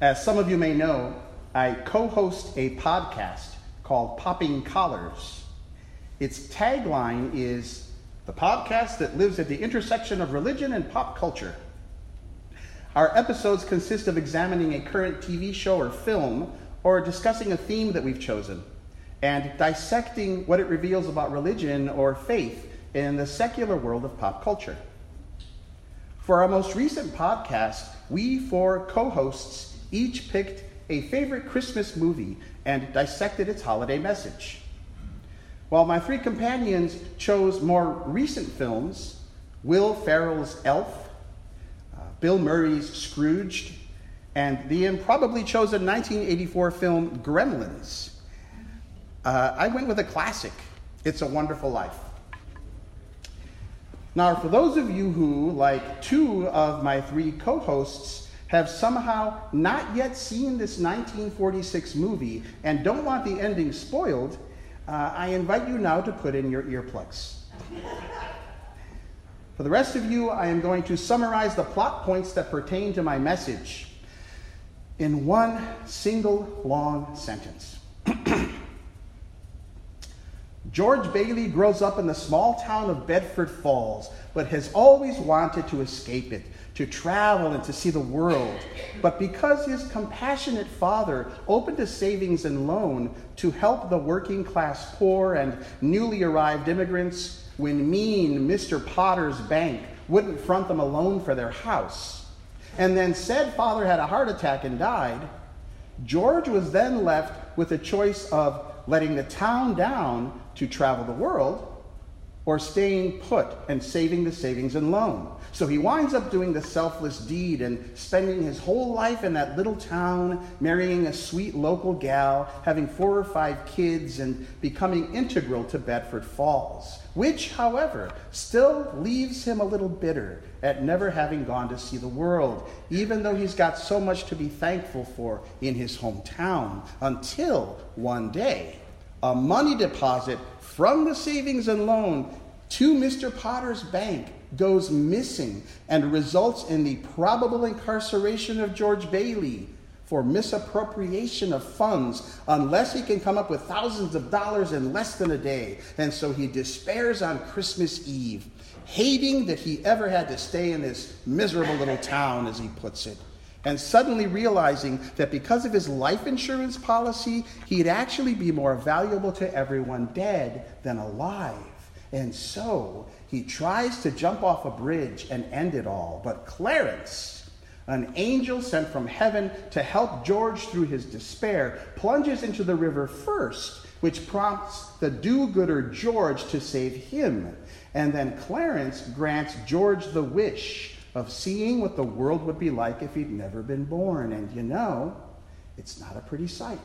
As some of you may know, I co host a podcast called Popping Collars. Its tagline is the podcast that lives at the intersection of religion and pop culture. Our episodes consist of examining a current TV show or film or discussing a theme that we've chosen and dissecting what it reveals about religion or faith in the secular world of pop culture. For our most recent podcast, we four co hosts each picked a favorite Christmas movie and dissected its holiday message. While my three companions chose more recent films Will Ferrell's Elf, uh, Bill Murray's Scrooged, and the improbably chosen 1984 film Gremlins, uh, I went with a classic It's a Wonderful Life. Now, for those of you who, like two of my three co hosts, have somehow not yet seen this 1946 movie and don't want the ending spoiled, uh, I invite you now to put in your earplugs. For the rest of you, I am going to summarize the plot points that pertain to my message in one single long sentence. George Bailey grows up in the small town of Bedford Falls, but has always wanted to escape it, to travel and to see the world. But because his compassionate father opened a savings and loan to help the working class poor and newly arrived immigrants, when mean Mr. Potter's bank wouldn't front them a loan for their house, and then said father had a heart attack and died, George was then left with a choice of letting the town down to travel the world or staying put and saving the savings and loan. So he winds up doing the selfless deed and spending his whole life in that little town, marrying a sweet local gal, having four or five kids, and becoming integral to Bedford Falls, which, however, still leaves him a little bitter at never having gone to see the world, even though he's got so much to be thankful for in his hometown, until one day a money deposit from the savings and loan to Mr. Potter's bank goes missing and results in the probable incarceration of George Bailey for misappropriation of funds unless he can come up with thousands of dollars in less than a day. And so he despairs on Christmas Eve, hating that he ever had to stay in this miserable little town, as he puts it. And suddenly realizing that because of his life insurance policy, he'd actually be more valuable to everyone dead than alive. And so he tries to jump off a bridge and end it all. But Clarence, an angel sent from heaven to help George through his despair, plunges into the river first, which prompts the do gooder George to save him. And then Clarence grants George the wish of seeing what the world would be like if he'd never been born. And you know, it's not a pretty sight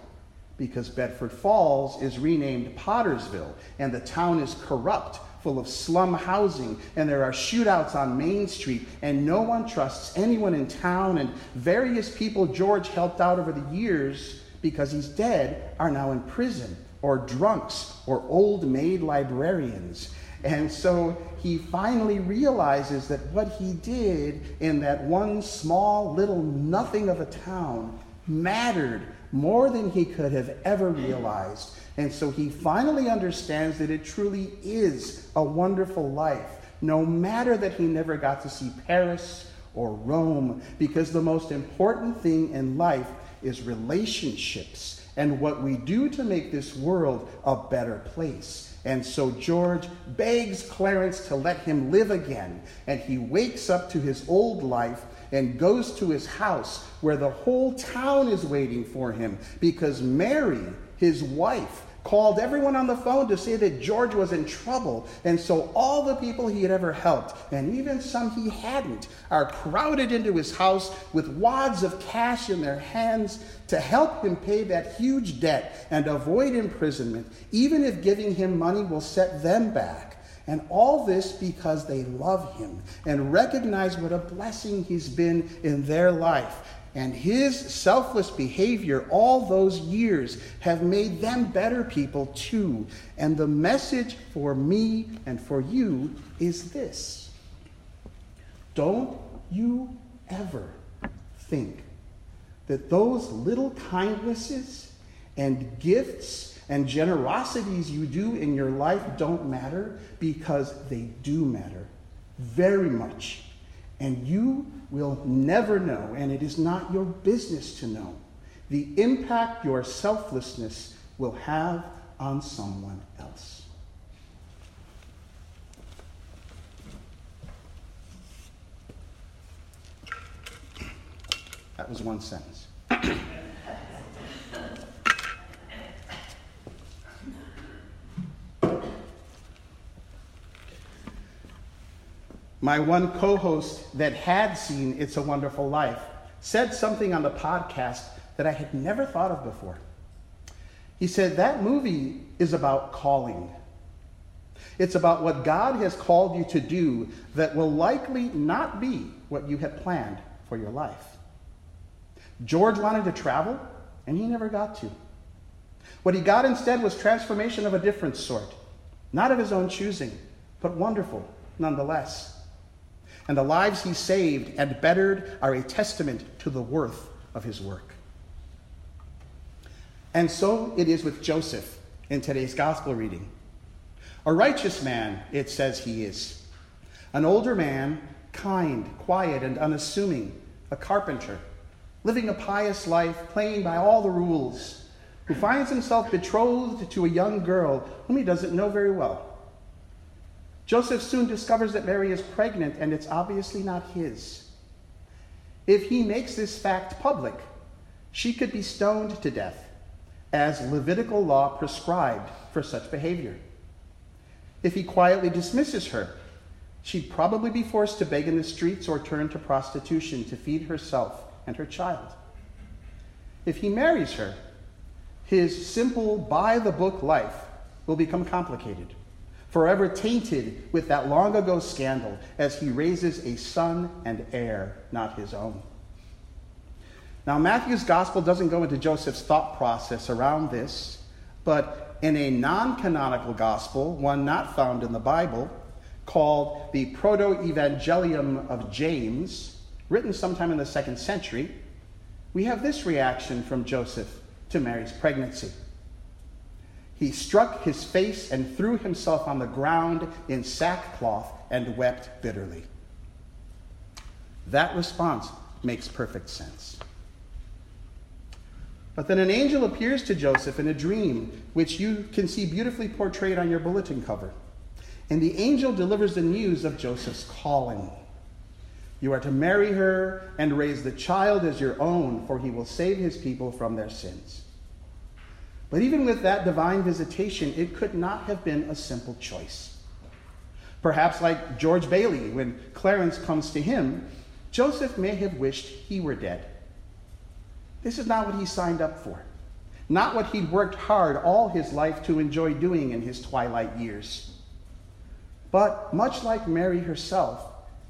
because Bedford Falls is renamed Pottersville, and the town is corrupt, full of slum housing, and there are shootouts on Main Street, and no one trusts anyone in town, and various people George helped out over the years because he's dead are now in prison, or drunks, or old maid librarians. And so he finally realizes that what he did in that one small little nothing of a town mattered more than he could have ever realized. And so he finally understands that it truly is a wonderful life, no matter that he never got to see Paris or Rome, because the most important thing in life is relationships and what we do to make this world a better place. And so George begs Clarence to let him live again, and he wakes up to his old life and goes to his house where the whole town is waiting for him because Mary, his wife, called everyone on the phone to say that George was in trouble. And so all the people he had ever helped, and even some he hadn't, are crowded into his house with wads of cash in their hands to help him pay that huge debt and avoid imprisonment, even if giving him money will set them back. And all this because they love him and recognize what a blessing he's been in their life. And his selfless behavior all those years have made them better people too. And the message for me and for you is this Don't you ever think that those little kindnesses and gifts and generosities you do in your life don't matter because they do matter very much. And you will never know, and it is not your business to know, the impact your selflessness will have on someone else. That was one sentence. My one co host that had seen It's a Wonderful Life said something on the podcast that I had never thought of before. He said, That movie is about calling. It's about what God has called you to do that will likely not be what you had planned for your life. George wanted to travel, and he never got to. What he got instead was transformation of a different sort, not of his own choosing, but wonderful nonetheless. And the lives he saved and bettered are a testament to the worth of his work. And so it is with Joseph in today's gospel reading. A righteous man, it says he is. An older man, kind, quiet, and unassuming, a carpenter living a pious life, playing by all the rules, who finds himself betrothed to a young girl whom he doesn't know very well. Joseph soon discovers that Mary is pregnant, and it's obviously not his. If he makes this fact public, she could be stoned to death, as Levitical law prescribed for such behavior. If he quietly dismisses her, she'd probably be forced to beg in the streets or turn to prostitution to feed herself and her child. If he marries her, his simple, by the book life will become complicated, forever tainted with that long ago scandal as he raises a son and heir not his own. Now, Matthew's gospel doesn't go into Joseph's thought process around this, but in a non canonical gospel, one not found in the Bible, called the Proto Evangelium of James, written sometime in the second century, we have this reaction from Joseph to Mary's pregnancy. He struck his face and threw himself on the ground in sackcloth and wept bitterly. That response makes perfect sense. But then an angel appears to Joseph in a dream, which you can see beautifully portrayed on your bulletin cover. And the angel delivers the news of Joseph's calling. You are to marry her and raise the child as your own, for he will save his people from their sins. But even with that divine visitation, it could not have been a simple choice. Perhaps, like George Bailey, when Clarence comes to him, Joseph may have wished he were dead. This is not what he signed up for, not what he'd worked hard all his life to enjoy doing in his twilight years. But much like Mary herself,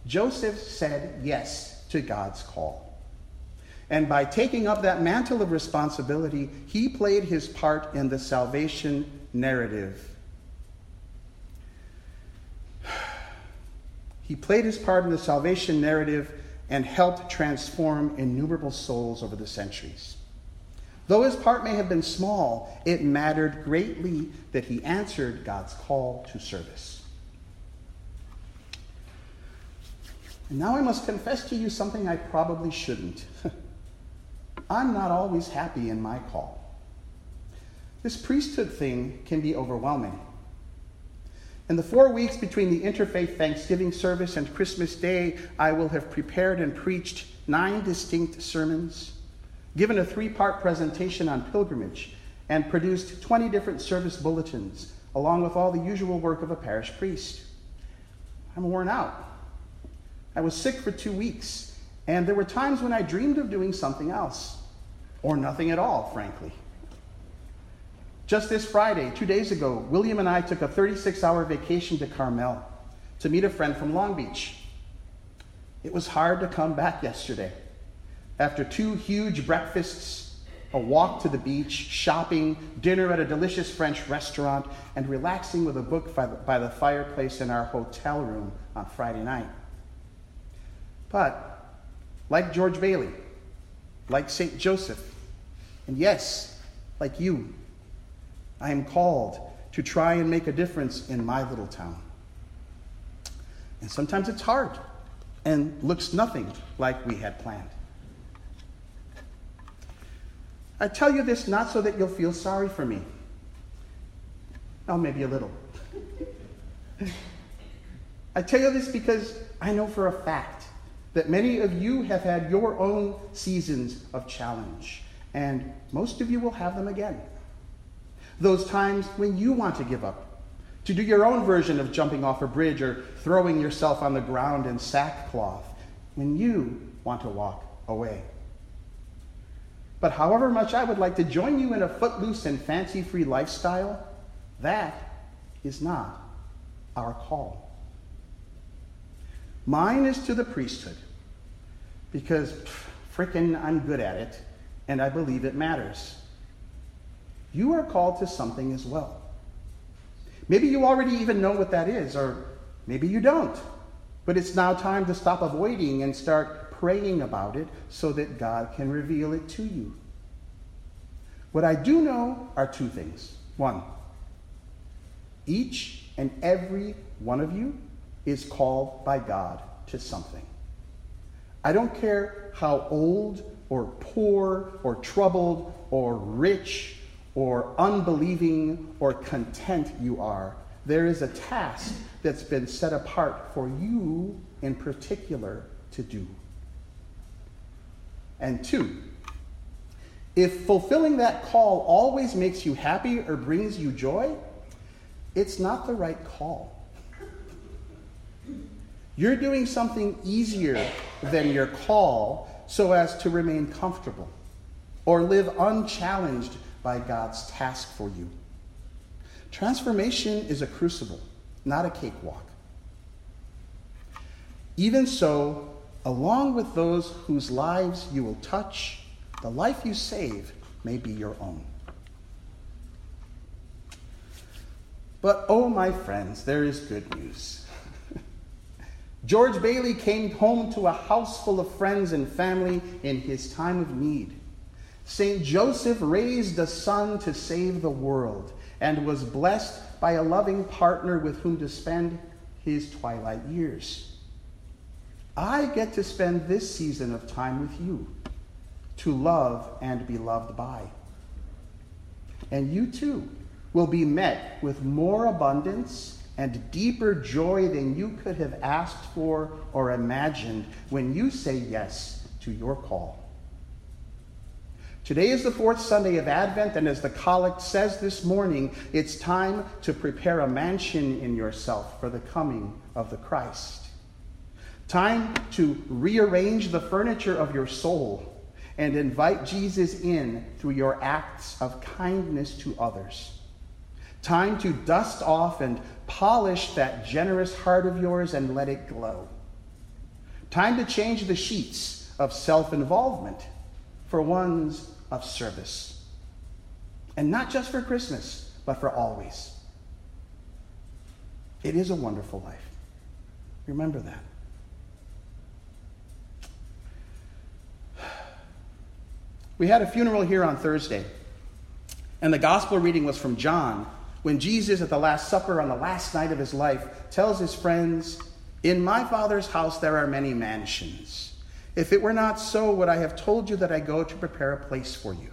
Joseph said yes to God's call. And by taking up that mantle of responsibility, he played his part in the salvation narrative. He played his part in the salvation narrative and helped transform innumerable souls over the centuries. Though his part may have been small, it mattered greatly that he answered God's call to service. And now I must confess to you something I probably shouldn't. I'm not always happy in my call. This priesthood thing can be overwhelming. In the four weeks between the interfaith Thanksgiving service and Christmas Day, I will have prepared and preached nine distinct sermons, given a three part presentation on pilgrimage, and produced 20 different service bulletins, along with all the usual work of a parish priest. I'm worn out. I was sick for two weeks, and there were times when I dreamed of doing something else, or nothing at all, frankly. Just this Friday, two days ago, William and I took a 36 hour vacation to Carmel to meet a friend from Long Beach. It was hard to come back yesterday. After two huge breakfasts, a walk to the beach, shopping, dinner at a delicious French restaurant, and relaxing with a book by the fireplace in our hotel room on Friday night. But, like George Bailey, like St. Joseph. And yes, like you, I am called to try and make a difference in my little town. And sometimes it's hard and looks nothing like we had planned. I tell you this not so that you'll feel sorry for me. Oh, maybe a little. I tell you this because I know for a fact that many of you have had your own seasons of challenge, and most of you will have them again. Those times when you want to give up, to do your own version of jumping off a bridge or throwing yourself on the ground in sackcloth, when you want to walk away. But however much I would like to join you in a footloose and fancy free lifestyle, that is not our call. Mine is to the priesthood because frickin' I'm good at it and I believe it matters. You are called to something as well. Maybe you already even know what that is, or maybe you don't. But it's now time to stop avoiding and start praying about it so that God can reveal it to you. What I do know are two things. One, each and every one of you is called by God to something. I don't care how old or poor or troubled or rich or unbelieving or content you are, there is a task that's been set apart for you in particular to do. And two, if fulfilling that call always makes you happy or brings you joy, it's not the right call. You're doing something easier than your call so as to remain comfortable or live unchallenged by God's task for you. Transformation is a crucible, not a cakewalk. Even so, along with those whose lives you will touch, the life you save may be your own. But oh, my friends, there is good news. George Bailey came home to a house full of friends and family in his time of need. St. Joseph raised a son to save the world and was blessed by a loving partner with whom to spend his twilight years. I get to spend this season of time with you to love and be loved by. And you too will be met with more abundance and deeper joy than you could have asked for or imagined when you say yes to your call. Today is the fourth Sunday of Advent, and as the collect says this morning, it's time to prepare a mansion in yourself for the coming of the Christ. Time to rearrange the furniture of your soul and invite Jesus in through your acts of kindness to others. Time to dust off and polish that generous heart of yours and let it glow. Time to change the sheets of self involvement for ones of service. And not just for Christmas, but for always. It is a wonderful life. Remember that. We had a funeral here on Thursday, and the gospel reading was from John when Jesus, at the Last Supper on the last night of his life, tells his friends, In my Father's house there are many mansions. If it were not so, would I have told you that I go to prepare a place for you?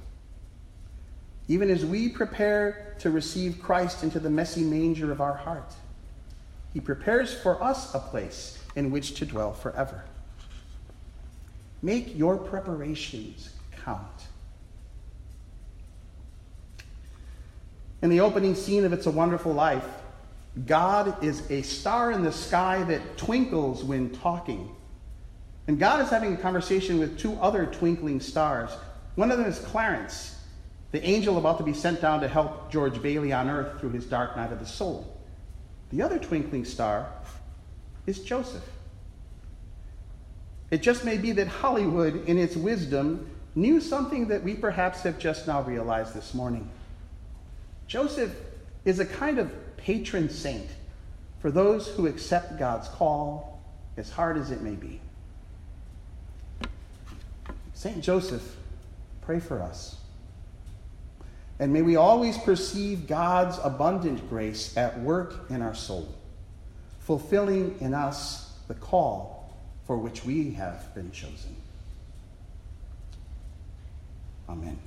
Even as we prepare to receive Christ into the messy manger of our heart, he prepares for us a place in which to dwell forever. Make your preparations count. In the opening scene of It's a Wonderful Life, God is a star in the sky that twinkles when talking. And God is having a conversation with two other twinkling stars. One of them is Clarence, the angel about to be sent down to help George Bailey on earth through his dark night of the soul. The other twinkling star is Joseph. It just may be that Hollywood, in its wisdom, knew something that we perhaps have just now realized this morning. Joseph is a kind of patron saint for those who accept God's call, as hard as it may be. St. Joseph pray for us. And may we always perceive God's abundant grace at work in our soul, fulfilling in us the call for which we have been chosen. Amen.